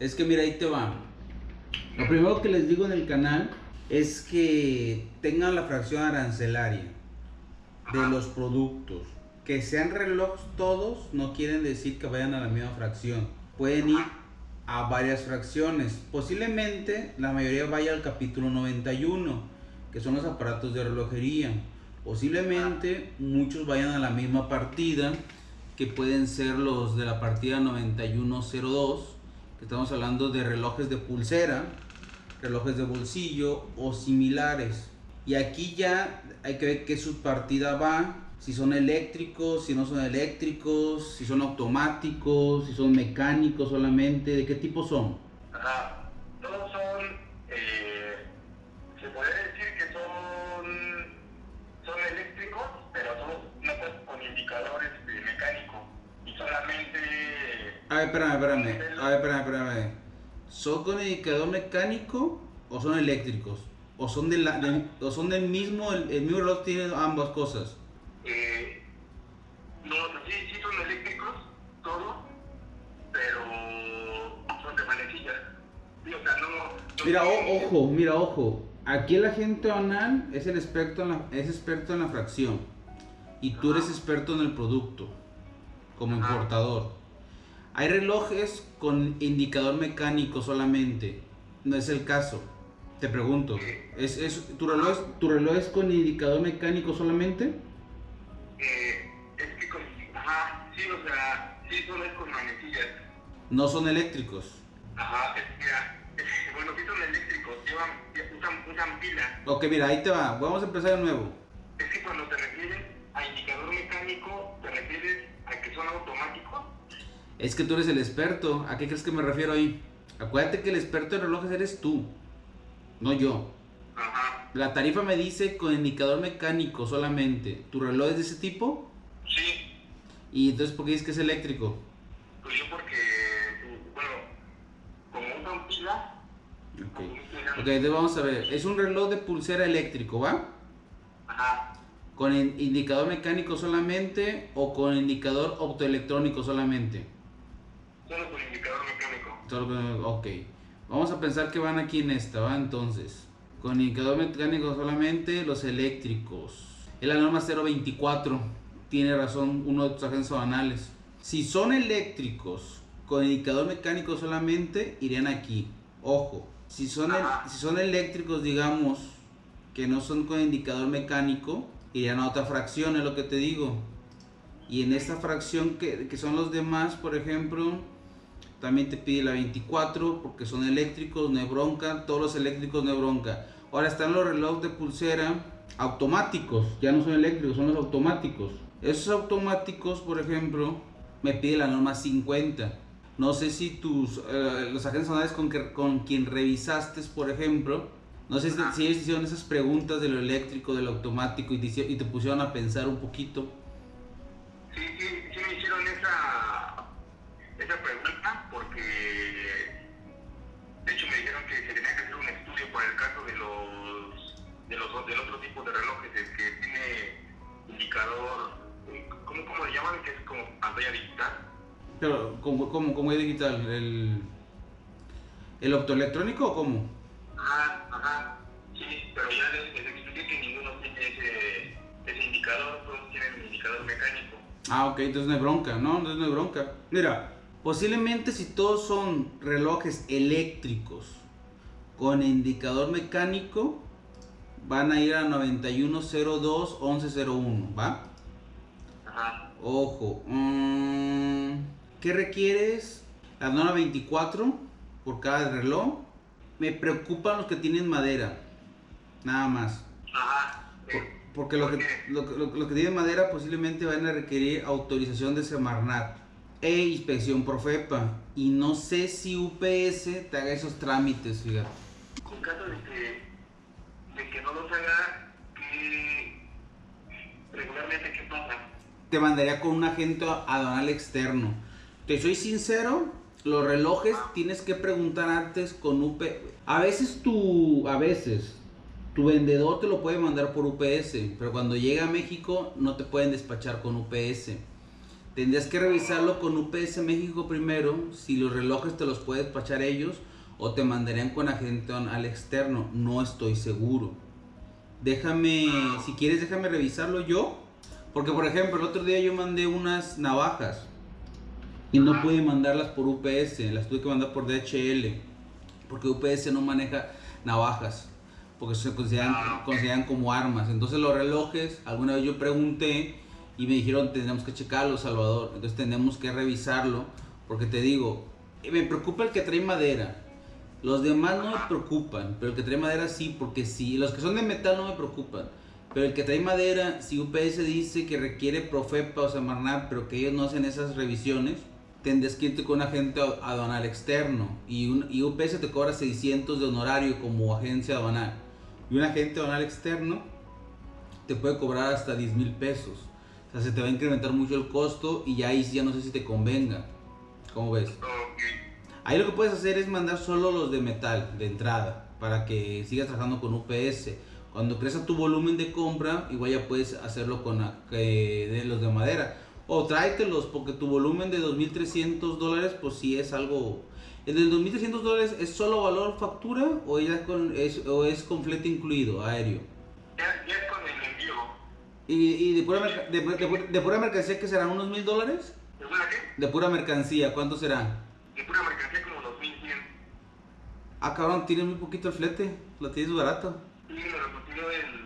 Es que mira, ahí te va. Lo primero que les digo en el canal es que tengan la fracción arancelaria de los productos. Que sean relojes todos no quieren decir que vayan a la misma fracción. Pueden ir a varias fracciones. Posiblemente la mayoría vaya al capítulo 91, que son los aparatos de relojería. Posiblemente muchos vayan a la misma partida, que pueden ser los de la partida 9102, que estamos hablando de relojes de pulsera, relojes de bolsillo o similares. Y aquí ya hay que ver qué subpartida va, si son eléctricos, si no son eléctricos, si son automáticos, si son mecánicos solamente, de qué tipo son. Ajá, a ver, espérame, espérame. ¿Son con indicador mecánico o son eléctricos? ¿O son, de la, del- o son del mismo, el, el mismo reloj tiene ambas cosas? Eh, no, sí, sí son eléctricos, todos, pero son de manecillas. Sí, o sea, no... no Mira, o- ojo, mira, ojo. Aquí el agente anal es el experto en la, es experto en la fracción. Y tú eres experto en el producto, como importador. Hay relojes con indicador mecánico solamente. No es el caso. Te pregunto, ¿es, es, tu, reloj es, ¿tu reloj es con indicador mecánico solamente? Eh, es que con... Ajá, sí, o sea, sí son es con manecillas. No son eléctricos. Ajá, es, mira, es- bueno, sí son eléctricos, llevan, usan, usan pila. Ok, mira, ahí te va. Vamos a empezar de nuevo. Es que tú eres el experto. ¿A qué crees que me refiero ahí? Acuérdate que el experto de relojes eres tú, no yo. Ajá, La tarifa me dice con indicador mecánico solamente. ¿Tu reloj es de ese tipo? sí, ¿Y entonces por qué dices que es eléctrico? pues yo porque, bueno, como usan pila, Ok. Ok, entonces vamos a ver. Es un reloj de pulsera eléctrico, ¿va? ajá, ¿Con in- indicador mecánico solamente o con indicador optoelectrónico solamente? Solo con indicador mecánico. Solo con- Ok. Vamos a pensar que van aquí en esta, ¿va? Entonces, con indicador mecánico solamente los eléctricos. Es la norma 024. Tiene razón uno de tus agentes aduanales. Si son eléctricos con indicador mecánico solamente, irían aquí. Ojo. Si son, el- si son eléctricos, digamos, que no son con indicador mecánico, irían a otra fracción, es lo que te digo. Y en esta fracción que, que son los demás, por ejemplo, también te pide la 24 porque son eléctricos, no hay bronca. Todos los eléctricos no hay bronca. Ahora están los relojes de pulsera automáticos, ya no son eléctricos, son los automáticos. Esos automáticos, por ejemplo, me pide la norma 50. No sé si tus, eh, los agentes aduanales con, que- con quien revisaste, por ejemplo, no sé si, si ellos hicieron esas preguntas de lo eléctrico, de lo automático y te, y te pusieron a pensar un poquito. Sí, sí, Pero, ¿cómo, cómo, cómo es digital? ¿El, ¿El optoelectrónico o cómo? Ajá, ajá, sí, pero ya les, les expliqué que ninguno tiene ese, ese indicador, todos tienen indicador mecánico. Ah, ok, entonces no hay bronca, no, entonces no hay bronca. Mira, posiblemente si todos son relojes eléctricos con indicador mecánico, van a ir a 9102-1101, ¿va? Ajá, Ojo, mm, ¿qué requieres? La norma 24 por cada reloj. Me preocupan los que tienen madera, nada más. ajá. Por- Porque lo que, lo, que- lo que- lo que tienen madera posiblemente van a requerir autorización de Semarnat e inspección Profepa. Y no sé si UPS te haga esos trámites, fíjate. En caso de que, de que no los haga, ¿qué, regularmente qué pasa? Te mandaría con un agente aduanal externo. Te soy sincero, los relojes tienes que preguntar antes con UPS. A veces tu, a veces, tu vendedor te lo puede mandar por UPS, pero cuando llega a México no te pueden despachar con UPS. tendrías que revisarlo con UPS México primero, si los relojes te los puedes despachar ellos o te mandarían con agente al externo, no estoy seguro. Déjame, si quieres déjame revisarlo yo, porque por ejemplo el otro día yo mandé unas navajas y no pude mandarlas por UPS, las tuve que mandar por DHL, porque UPS no maneja navajas, porque se consideran, consideran como armas. Entonces los relojes, alguna vez yo pregunté y me dijeron tenemos que checarlo, Salvador, entonces tenemos que revisarlo, porque te digo, eh, me preocupa el que trae madera. Los demás no me preocupan, pero el que trae madera sí, porque sí. Los que son de metal no me preocupan. Pero el que trae madera, si UPS dice que requiere Profepa o Semarnat, pero que ellos no hacen esas revisiones, tendrías que irte con un agente aduanal externo. Y, un, y UPS te cobra 600 de honorario como agencia aduanal. Y un agente aduanal externo te puede cobrar hasta 10 mil pesos. O sea, se te va a incrementar mucho el costo y ya ahí ya no sé si te convenga. ¿Cómo ves? Ahí lo que puedes hacer es mandar solo los de metal de entrada para que sigas trabajando con UPS. Cuando crezca tu volumen de compra, igual ya puedes hacerlo con que de los de madera. O tráetelos porque tu volumen de 2.300 dólares, pues sí es algo... ¿El del 2.300 dólares es solo valor factura o, ya con, es, o es completo incluido, aéreo? Ya, ya es con el envío. ¿Y, y de, pura merca- de, de- de pura mercancía que serán unos mil dólares? ¿De una qué? De pura mercancía, ¿cuánto será? De pura mercancía como 2100. Ah, cabrón, tienes muy poquito el flete, lo tienes barato. Y me lo el,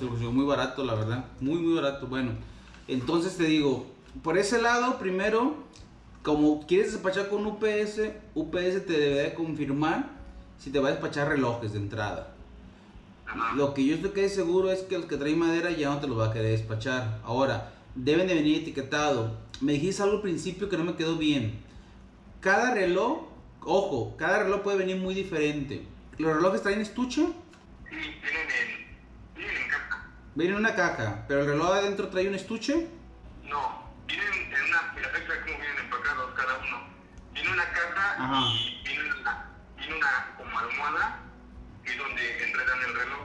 lo muy barato, la verdad. Muy, muy barato. Bueno, entonces te digo, por ese lado, primero, como quieres despachar con UPS, UPS te debe de confirmar si te va a despachar relojes de entrada. Lo que yo estoy casi seguro es que los que traen madera ya no te los va a querer despachar. Ahora, deben de venir etiquetado. Me dijiste algo al principio que no me quedó bien. Cada reloj, ojo, cada reloj puede venir muy diferente. ¿Los relojes traen estuche? Sí, tienen en, tienen en caja. Viene en una caja, pero el reloj adentro trae un estuche. No, vienen en una, mira, está cómo vienen empacados cada uno. Viene una caja Ajá. y viene una, viene una como almohada, que es donde enredan el reloj.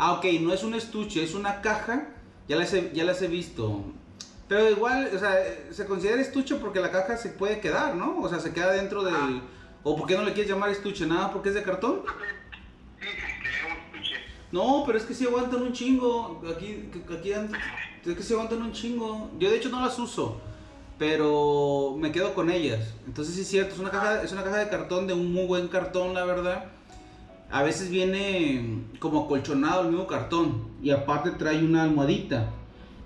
Ah, ok, no es un estuche, es una caja. Ya las he, ya las he visto. Pero igual, o sea, se considera estuche porque la caja se puede quedar, ¿no? O sea, se queda dentro del... ¿O por qué no le quieres llamar estuche? ¿Nada porque es de cartón? No, pero es que sí aguantan un chingo. Aquí, aquí es que sí aguantan un chingo. Yo de hecho no las uso, pero me quedo con ellas. Entonces sí es cierto, es una caja, es una caja de cartón de un muy buen cartón, la verdad. A veces viene como acolchonado el mismo cartón y aparte trae una almohadita.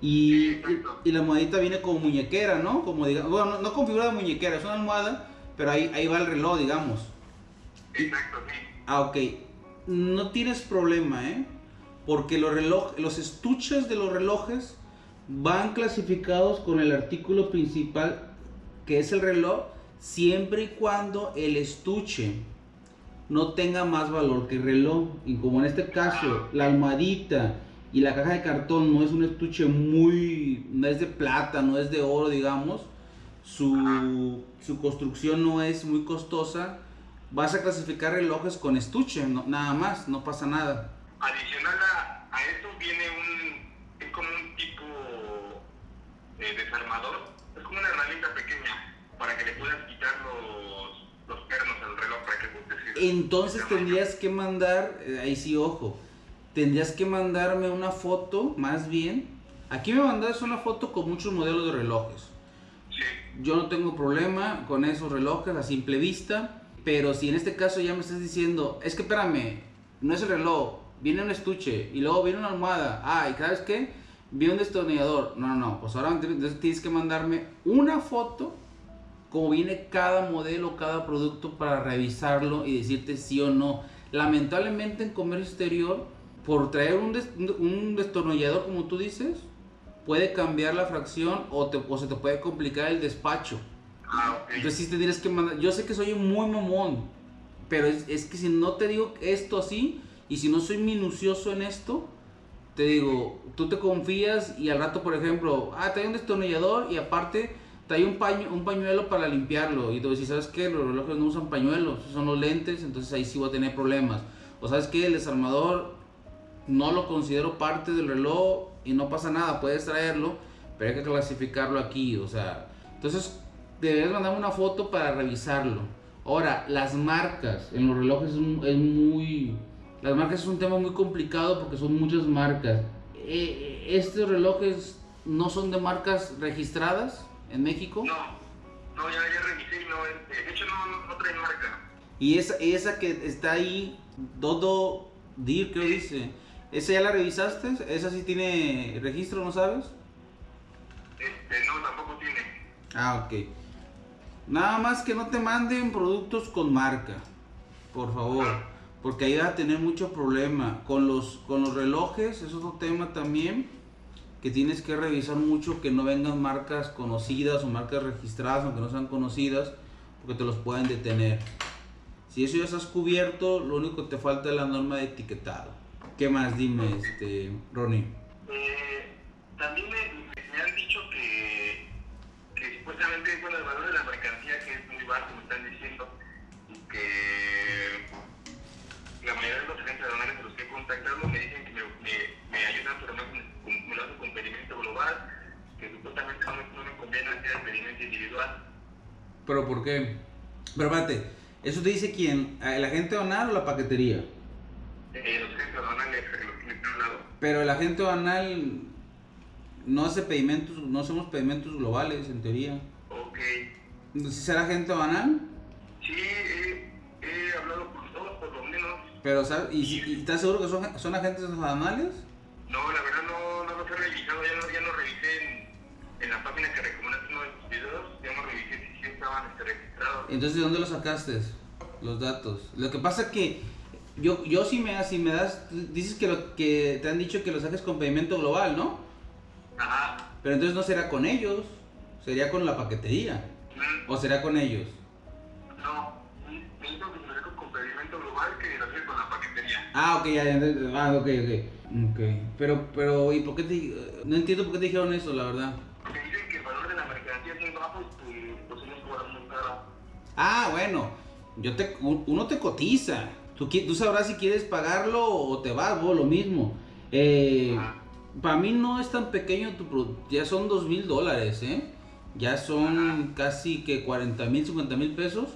Y, la almohadita viene como muñequera, ¿no? Como digamos, bueno, no, no configurada de muñequera, es una almohada, pero ahí, ahí va el reloj, digamos. Exacto, sí. Ah, ok. No tienes problema, ¿eh? Porque los estuches de los relojes van clasificados con el artículo principal, que es el reloj, siempre y cuando el estuche no tenga más valor que el reloj. Y como en este caso, la almohadita y la caja de cartón no es un estuche muy, no es de plata, no es de oro, digamos, su construcción no es muy costosa, vas a clasificar relojes con estuche, no- nada más, no pasa nada. Adicional a, a esto viene un, es como un tipo eh, desarmador, es como una herramienta pequeña para que le puedas quitar los, los pernos al reloj para que el- Entonces tendrías que mandar, eh, ahí sí, ojo, tendrías que mandarme una foto, más bien. Aquí me mandas una foto con muchos modelos de relojes. Sí, Yo no tengo problema con esos relojes a simple vista, pero si en este caso ya me estás diciendo, es que espérame, no es el reloj, viene un estuche y luego viene una almohada, ah, y sabes qué, vi un destornillador, no, no, no, pues ahora entonces tienes que mandarme una foto como viene cada modelo, cada producto para revisarlo y decirte sí o no. Lamentablemente en comercio exterior, por traer un, un destornillador como tú dices, puede cambiar la fracción o, te, o se te puede complicar el despacho. Ah, ok. Entonces sí que mandar. Yo sé que soy muy mamón, pero es, es que si no te digo esto así y si no soy minucioso en esto, te digo, tú te confías y al rato, por ejemplo, ah, trae un destornillador y aparte trae un, paño, un pañuelo para limpiarlo. Y tú dices, ¿sabes qué? Los relojes no usan pañuelos, son los lentes, entonces ahí sí voy a tener problemas. O sabes qué, el desarmador no lo considero parte del reloj y no pasa nada, puedes traerlo, pero hay que clasificarlo aquí, o sea, entonces deberías mandarme una foto para revisarlo. Ahora, las marcas en los relojes es, muy... Las marcas es un tema muy complicado porque son muchas marcas. Eh, ¿Estos relojes no son de marcas registradas en México? No, no, ya, ya revisé y no, de hecho no, no, trae marca. Y esa, esa que está ahí, Dodo Dir, creo dice, ¿esa ya la revisaste? ¿Esa sí tiene registro, no sabes? Este, no, tampoco tiene. Ah, ok. Nada más que no te manden productos con marca, por favor, porque ahí va a tener mucho problema. Con los, con los relojes es otro tema también, que tienes que revisar mucho que no vengan marcas conocidas o marcas registradas, aunque no sean conocidas, porque te los pueden detener. Si eso ya estás cubierto, lo único que te falta es la norma de etiquetado. ¿Qué más? Dime, este, Ronnie. Contactado me dicen que me, me, ayudan, pero no me lo hacen con pedimento global, que supuestamente no, no me conviene hacer el pedimento individual. ¿Pero por qué? Pero espérate, ¿eso te dice quién? ¿El agente aduanal o la paquetería? Eh, los agentes aduanales, los que me. Pero el agente aduanal no hace pedimentos, no hacemos pedimentos globales en teoría. Ok. ¿Será agente banal? Pero, ¿sabes? ¿Y, estás seguro que son, son agentes banales? No, la verdad no, no los he revisado, ya no, ya no revisé en, en la página que recomendaste uno de tus videos, ya no revisé si sí estaban este, registrados. Entonces, ¿de dónde los sacaste? Los datos. Lo que pasa es que yo, yo sí me, si me das, dices que, lo, que te han dicho que lo saques con pedimento global, ¿no? Pero entonces no será con ellos, sería con la paquetería. ¿O será con ellos? No, que me con global que lo hace con la paquetería. Ah, ok, ya, ya, ah, ok, ok. Pero, pero, ¿y por qué te, no entiendo por qué te dijeron eso, la verdad? Porque dicen que el valor de la mercancía es muy bajo y pues ellos cobran muy caro. Ah, bueno, yo te, uno te cotiza. Tú, tú sabrás si quieres pagarlo o te vas, vos lo mismo. Eh, para mí no es tan pequeño tu producto, ya son dos mil dólares, ¿eh? Ya son casi que 40 mil, 50 mil pesos.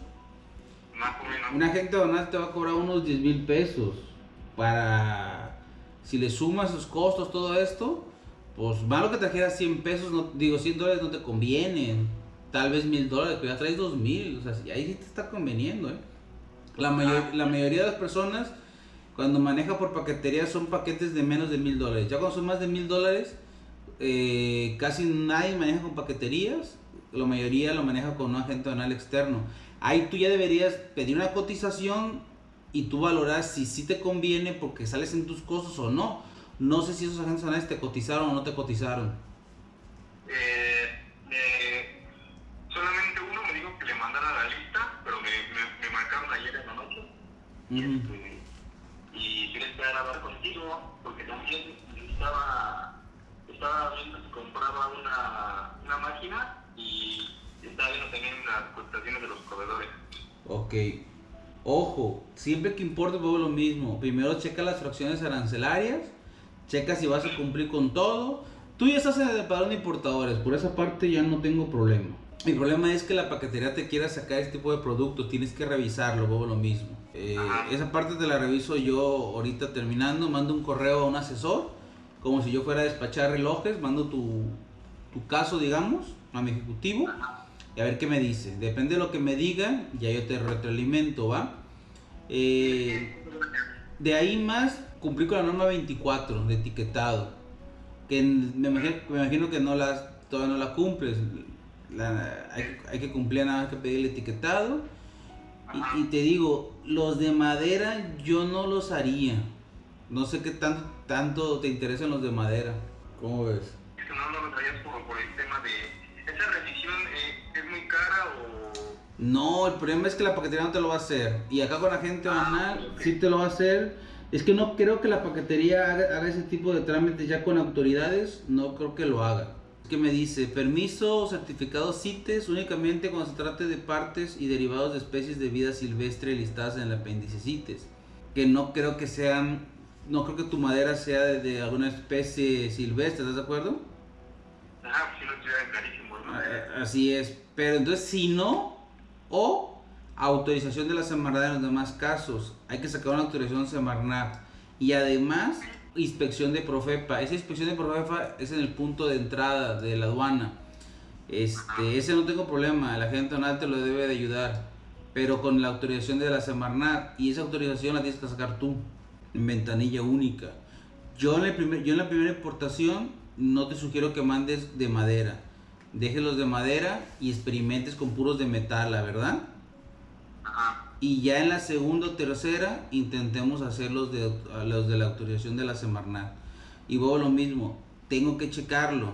Un agente donal te va a cobrar unos 10 mil pesos para, si le sumas sus costos, todo esto, pues malo que trajeras 100 pesos, no, digo 100 dólares no te convienen, tal vez mil dólares, pero ya traes 2 mil, o sea, ahí sí te está conveniendo, ¿eh? La, la mayoría de las personas cuando maneja por paquetería son paquetes de menos de mil dólares. Ya cuando son más de mil dólares, eh, casi nadie maneja con paqueterías. La mayoría lo maneja con un agente aduanal externo. Ahí tú ya deberías pedir una cotización y tú valoras si sí te conviene porque sales en tus costos o no. No sé si esos agentes aduanales te cotizaron o no te cotizaron. Eh, eh, solamente uno me dijo que le mandara la lista, pero me, me, marcaron ayer en la noche y quería esperar a hablar contigo porque también estaba, estaba viendo si compraba una, una máquina y estaba viendo también las cotizaciones de los proveedores. Ok. Ojo, siempre que importe todo lo mismo. Primero checa las fracciones arancelarias, checa si vas a cumplir con todo. Tú ya estás en el padrón de importadores, por esa parte ya no tengo problema. Mi problema es que la paquetería te quiera sacar este tipo de productos, tienes que revisarlo, luego lo mismo. Eh, esa parte te la reviso yo ahorita terminando, mando un correo a un asesor, como si yo fuera a despachar relojes, mando tu, tu caso, digamos, a mi ejecutivo y a ver qué me dice. Depende de lo que me diga, ya yo te retroalimento, ¿va? Eh, de ahí más, cumplí con la norma 24 de etiquetado, que me imagino, que no las, todavía no la cumples hay, que cumplir nada más que pedir el etiquetado. Y, te digo, los de madera yo no los haría. No sé qué tanto, tanto te interesan los de madera. ¿Cómo ves? No, no lo traías por, por, el tema de... ¿Esa revisión eh, es muy cara o...? No, el problema es que la paquetería no te lo va a hacer. Y acá con la gente ah, banal sí te lo va a hacer. Es que no creo que la paquetería haga, haga ese tipo de trámites ya con autoridades. No creo que lo haga que me dice, permiso o certificado CITES únicamente cuando se trate de partes y derivados de especies de vida silvestre listadas en el apéndice CITES, que no creo que sean no creo que tu madera sea de, alguna especie silvestre, ¿estás de acuerdo? Ajá, si no estuviera clarísimo, ¿no? Ah, así es, pero entonces si no, o autorización de la Semarnat en los demás casos, hay que sacar una autorización de Semarnat y además inspección de Profepa. Esa inspección de Profepa es en el punto de entrada de la aduana. Este, ese no tengo problema, la gente donal te lo debe de ayudar, pero con la autorización de la Semarnat y esa autorización la tienes que sacar tú en ventanilla única. Yo en, el primer, yo en la primera importación no te sugiero que mandes de madera. Déjelos de madera y experimentes con puros de metal, ¿la verdad? Y ya en la segunda o tercera intentemos hacer los de, los de la autorización de la Semarnat. Y luego lo mismo, tengo que checarlo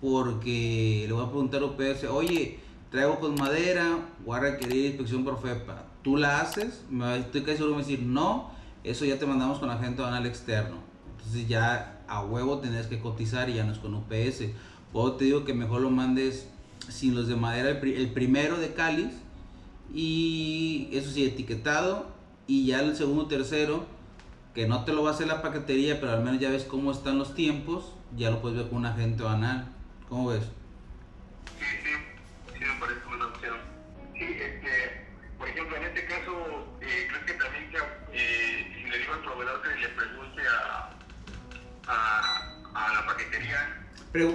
porque le voy a preguntar a UPS, oye, traigo con madera, voy a requerir inspección por FEPA. ¿Tú la haces? Me, estoy casi seguro de decir, no, eso ya te mandamos con agente banal externo. Entonces ya a huevo tenés que cotizar y ya no es con UPS. O te digo que mejor lo mandes sin los de madera, el, primero de cáliz, y eso sí, etiquetado, y ya el segundo, tercero, que no te lo va a hacer la paquetería, pero al menos ya ves cómo están los tiempos, ya lo puedes ver con un agente banal. ¿Cómo ves?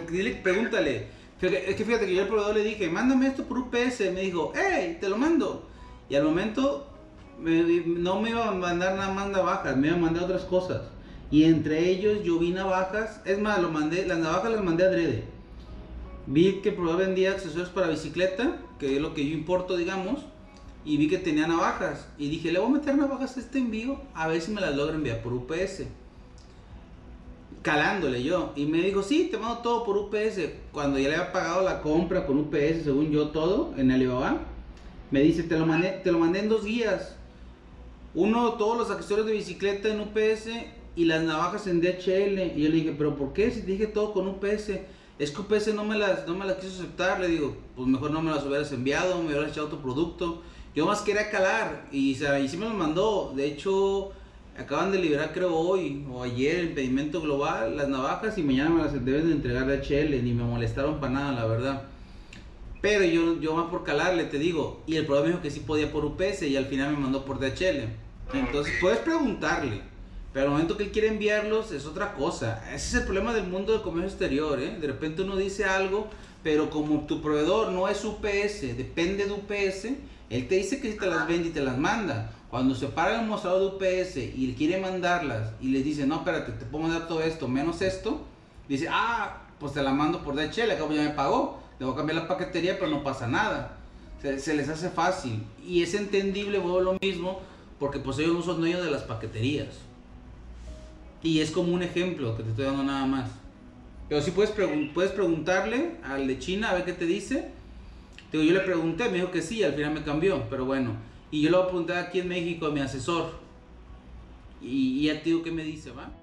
Dile, pregúntale. Es que fíjate que yo al proveedor le dije, mándame esto por UPS. Me dijo, hey, te lo mando. Y al momento no me iba a mandar nada más navajas, me iba a mandar otras cosas. Y entre ellos yo vi navajas, es más, mandé, las navajas las mandé a adrede Vi que probablemente vendía accesorios para bicicleta, que es lo que yo importo, digamos, y vi que tenía navajas. Y dije, le voy a meter navajas a este envío, a ver si me las logra enviar por UPS. Calándole yo. Y me dijo, sí, te mando todo por UPS. Cuando ya le había pagado la compra con UPS, según yo todo, en Alibaba, me dice, te lo mandé, te lo mandé en dos guías. Uno, todos los accesorios de bicicleta en UPS y las navajas en DHL. Y yo le dije, pero ¿por qué? Si te dije todo con UPS es que UPS no me las, no me las quiso aceptar, le digo, pues mejor no me las hubieras enviado, me hubieras echado otro producto. Yo más quería calar y, y sí me lo mandó. De hecho, acaban de liberar creo hoy o ayer el pedimento global, las navajas y mañana me las deben de entregar de HL, ni me molestaron para nada, la verdad. Pero yo, yo más por calarle, te digo, y el problema dijo que sí podía por UPS y al final me mandó por DHL. Entonces puedes preguntarle. Pero al momento que él quiere enviarlos es otra cosa. Ese es el problema del mundo del comercio exterior. ¿eh? De repente uno dice algo, pero como tu proveedor no es UPS, depende de UPS, él te dice que si te las vende y te las manda. Cuando se para el mostrador de UPS y quiere mandarlas y les dice, no, espérate, te puedo mandar todo esto menos esto, dice, ah, pues te la mando por DHL, acabo ya me pagó, debo cambiar la paquetería, pero no pasa nada. Se, les hace fácil. Y es entendible, vuelvo lo mismo, porque pues ellos no son dueños de las paqueterías. Y es como un ejemplo que te estoy dando nada más. Pero si puedes, puedes preguntarle al de China a ver qué te dice. Digo, yo le pregunté, me dijo que sí, al final me cambió, pero bueno. Y yo le voy a preguntar aquí en México a mi asesor. Y, y ya te digo qué me dice, ¿va?